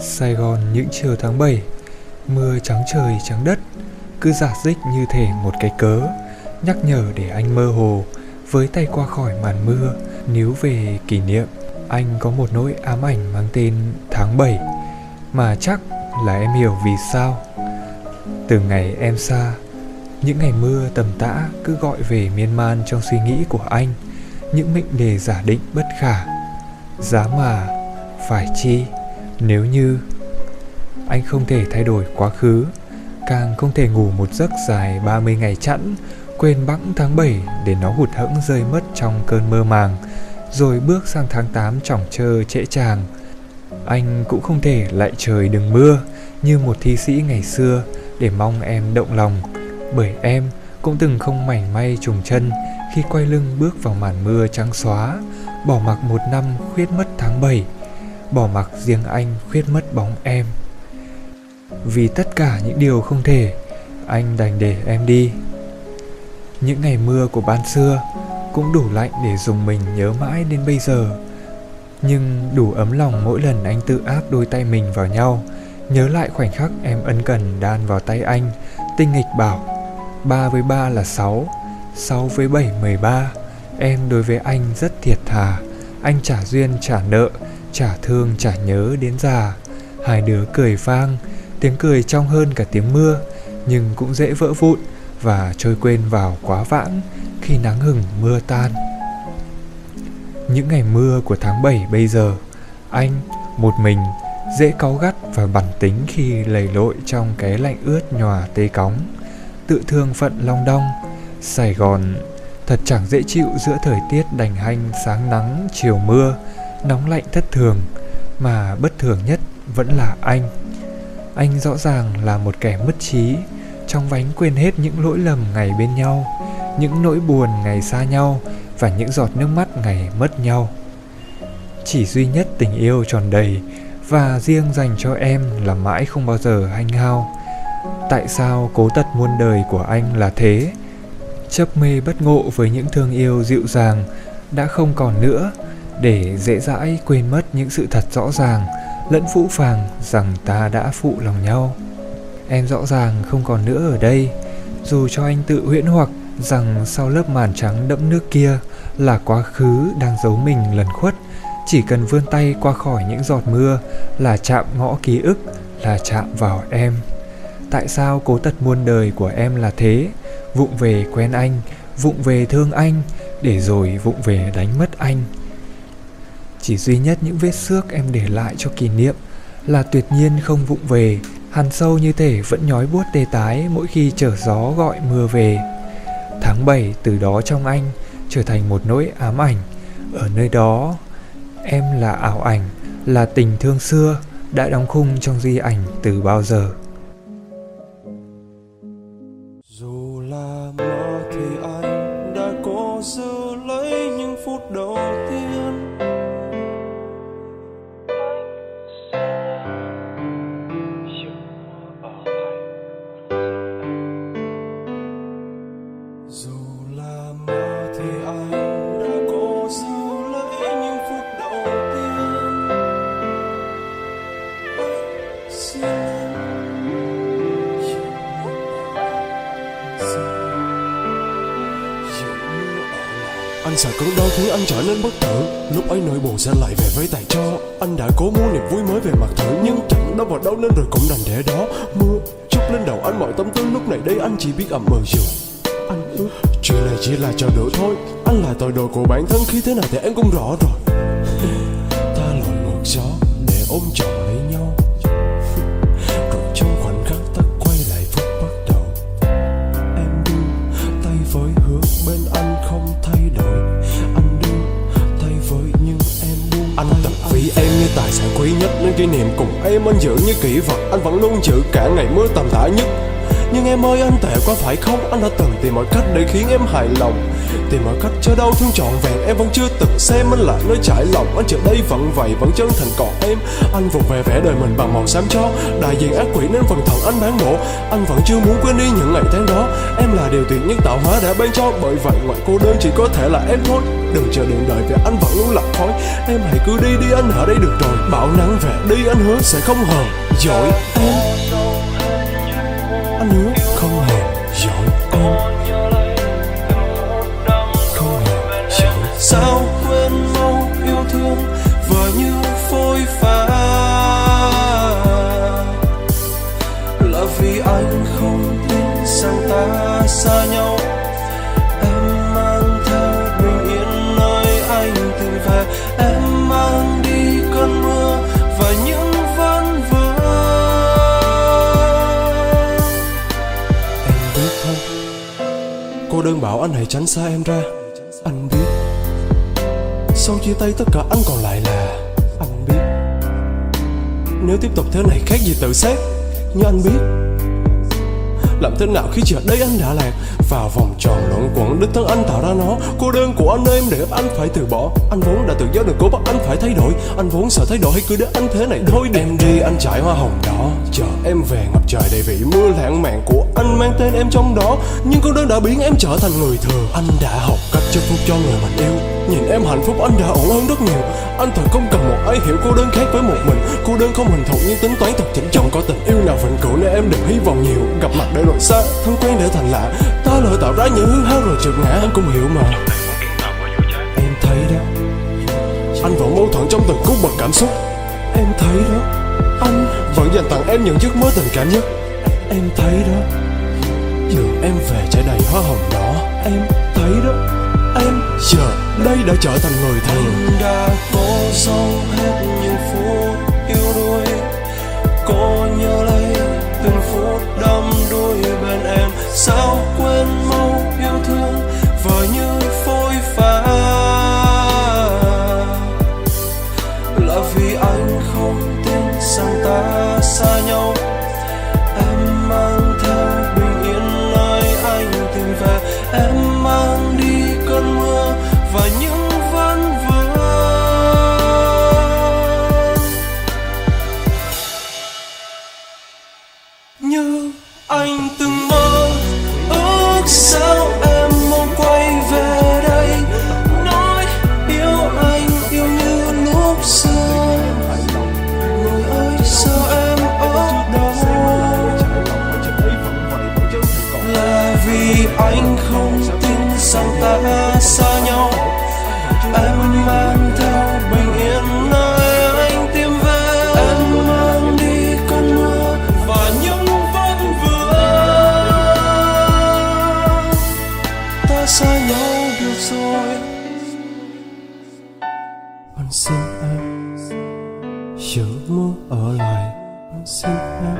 Sài Gòn những chiều tháng 7 Mưa trắng trời trắng đất, Cứ giả dích như thể một cái cớ, Nhắc nhở để anh mơ hồ, Với tay qua khỏi màn mưa, Níu về kỷ niệm. Anh có một nỗi ám ảnh mang tên tháng 7 Mà chắc là em hiểu vì sao. Từ ngày em xa, Những ngày mưa tầm tã cứ gọi về miên man trong suy nghĩ của anh, Những mệnh đề giả định bất khả. Giá mà Phải chi nếu như anh không thể thay đổi quá khứ, càng không thể ngủ một giấc dài 30 ngày chẵn, quên bẵng tháng 7 để nó hụt hẫng rơi mất trong cơn mơ màng, rồi bước sang tháng 8 chỏng trơ trễ tràng. Anh cũng không thể lại trời đừng mưa như một thi sĩ ngày xưa để mong em động lòng, bởi em cũng từng không mảnh may trùng chân khi quay lưng bước vào màn mưa trắng xóa, bỏ mặc một năm khuyết mất tháng 7 bỏ mặc riêng anh khuyết mất bóng em. Vì tất cả những điều không thể, anh đành để em đi. Những ngày mưa của ban xưa cũng đủ lạnh để dùng mình nhớ mãi đến bây giờ. Nhưng đủ ấm lòng mỗi lần anh tự áp đôi tay mình vào nhau, nhớ lại khoảnh khắc em ân cần đan vào tay anh, tinh nghịch bảo, ba với ba là sáu sáu với bảy mười ba em đối với anh rất thiệt thà. Anh trả duyên, trả nợ, trả thương, trả nhớ đến già. Hai đứa cười vang, tiếng cười trong hơn cả tiếng mưa, nhưng cũng dễ vỡ vụn và trôi quên vào quá vãng khi nắng hừng mưa tan. Những ngày mưa của tháng 7 bây giờ, anh, một mình, dễ cáu gắt và bản tính khi lầy lội trong cái lạnh ướt nhòa tê cóng, tự thương phận long đong, sài gòn thật chẳng dễ chịu giữa thời tiết đành hanh, sáng nắng, chiều mưa, nóng lạnh thất thường, mà bất thường nhất vẫn là anh. Anh rõ ràng là một kẻ mất trí, trong vánh quên hết những lỗi lầm ngày bên nhau, những nỗi buồn ngày xa nhau và những giọt nước mắt ngày mất nhau. Chỉ duy nhất tình yêu tròn đầy và riêng dành cho em là mãi không bao giờ hanh hao. Tại sao cố tật muôn đời của anh là thế? Chấp mê bất ngộ với những thương yêu dịu dàng đã không còn nữa, để dễ dãi quên mất những sự thật rõ ràng, lẫn phũ phàng rằng ta đã phụ lòng nhau. Em rõ ràng không còn nữa ở đây, dù cho anh tự huyễn hoặc rằng sau lớp màn trắng đẫm nước kia là quá khứ đang giấu mình lần khuất, chỉ cần vươn tay qua khỏi những giọt mưa là chạm ngõ ký ức, là chạm vào em. Tại sao cố tật muôn đời của em là thế? Vụng về quen anh, vụng về thương anh, để rồi vụng về đánh mất anh. Chỉ duy nhất những vết xước em để lại cho kỷ niệm là tuyệt nhiên không vụng về. Hằn sâu như thể vẫn nhói buốt tê tái mỗi khi trở gió gọi mưa về. Tháng 7 từ đó trong anh trở thành một nỗi ám ảnh. Ở nơi đó, em là ảo ảnh, là tình thương xưa đã đóng khung trong di ảnh từ bao giờ. Anh sợ cơn đau khiến anh trở nên bất tử. Lúc ấy nỗi buồn sẽ lại về với tài cho Anh đã cố muốn niềm vui mới về mặt thử Nhưng chẳng đâu vào đâu nên rồi cũng đành để đó. Mưa chút lên đầu anh mọi tâm tư lúc này đây anh chỉ biết ậm ừ dù Anh ước chuyện này chỉ là trò đùa thôi. Anh là tội đồ của bản thân khi thế nào thì em cũng rõ rồi. Ta lội ngược gió để ôm trọn tài sản quý nhất. Nên kỷ niệm cùng em anh giữ như kỷ vật, Anh vẫn luôn giữ cả ngày mưa tầm tã nhất nhưng em ơi, anh tệ quá, phải không? Anh đã từng tìm mọi cách để khiến em hài lòng. Tìm mọi cách cho đau thương trọn vẹn, Em vẫn chưa từng xem anh là nơi trải lòng. Anh chờ đây vẫn vậy, vẫn chân thành còn em. Anh vụt về vẽ đời mình bằng màu xám cho. Đại diện ác quỷ nên phần thần anh bán bộ Anh vẫn chưa muốn quên đi những ngày tháng đó. Em là điều tuyệt nhất tạo hóa đã ban cho. Bởi vậy, ngoại cô đơn chỉ có thể là em thôi. Đừng chờ đợi đợi, vì anh vẫn luôn lạc khói Em hãy cứ đi đi, anh ở đây được rồi. Bão nắng về đi, anh hứa sẽ không hờn. Dỗi em. Sao quên mau yêu thương vờ như phôi pha là vì anh không tin rằng ta xa nhau. Em mang theo bình yên nơi anh tìm về. Em mang đi cơn mưa và những vân vơ Em biết không? Cô đơn bảo anh hãy tránh xa em ra. Sau chia tay tất cả anh còn lại là Anh biết. Nếu tiếp tục thế này khác gì tự xét, như anh biết. Làm thế nào khi giờ đây anh đã lạc vào vòng tròn luẩn quẩn? Đích thân anh tạo ra nó, cô đơn của anh em để anh phải từ bỏ. Anh vốn đã tự do được cố bắt anh phải thay đổi. Anh vốn sợ thay đổi hay cứ để anh thế này thôi. Đi em đi, anh trải hoa hồng đỏ. Chờ em về ngập trời đầy vị mưa lãng mạn của anh mang tên em trong đó. Nhưng cô đơn đã biến em trở thành người thường anh đã học cách chúc phúc cho người mình yêu. Nhìn em hạnh phúc, anh đã ổn hơn rất nhiều. Anh thật không cần một ai hiểu cô đơn khác với một mình. Cô đơn không hình thù nhưng tính toán thật chỉnh trọng. Có tình yêu nào vĩnh cửu nên em đừng hy vọng nhiều. Gặp mặt để rồi xa, thân quen để thành lạ. Ta lỡ tạo ra những hư hao rồi trượt ngã, anh cũng hiểu mà. Em thấy đó, anh vẫn mâu thuẫn trong từng cung bậc cảm xúc. Em thấy đó, anh vẫn dành tặng em những giấc mơ tình cảm nhất. Em thấy đó, đường em về trải đầy hoa hồng đỏ. Em thấy đó em giờ đây đã trở thành người thường anh đã cố sống hết những phút yêu đuối. Cô nhớ lấy từng phút đắm đuối bên em. Sao quên mau yêu thương vờ như phôi pha? Là vì anh không tin rằng ta xa nhau. Ta xa nhau. Em mang theo bình yên nơi anh tìm về. Em mang đi cơn mưa và những vân vương ta xa nhau được rồi. Anh xin em giữ mưa ở lại. Anh xin em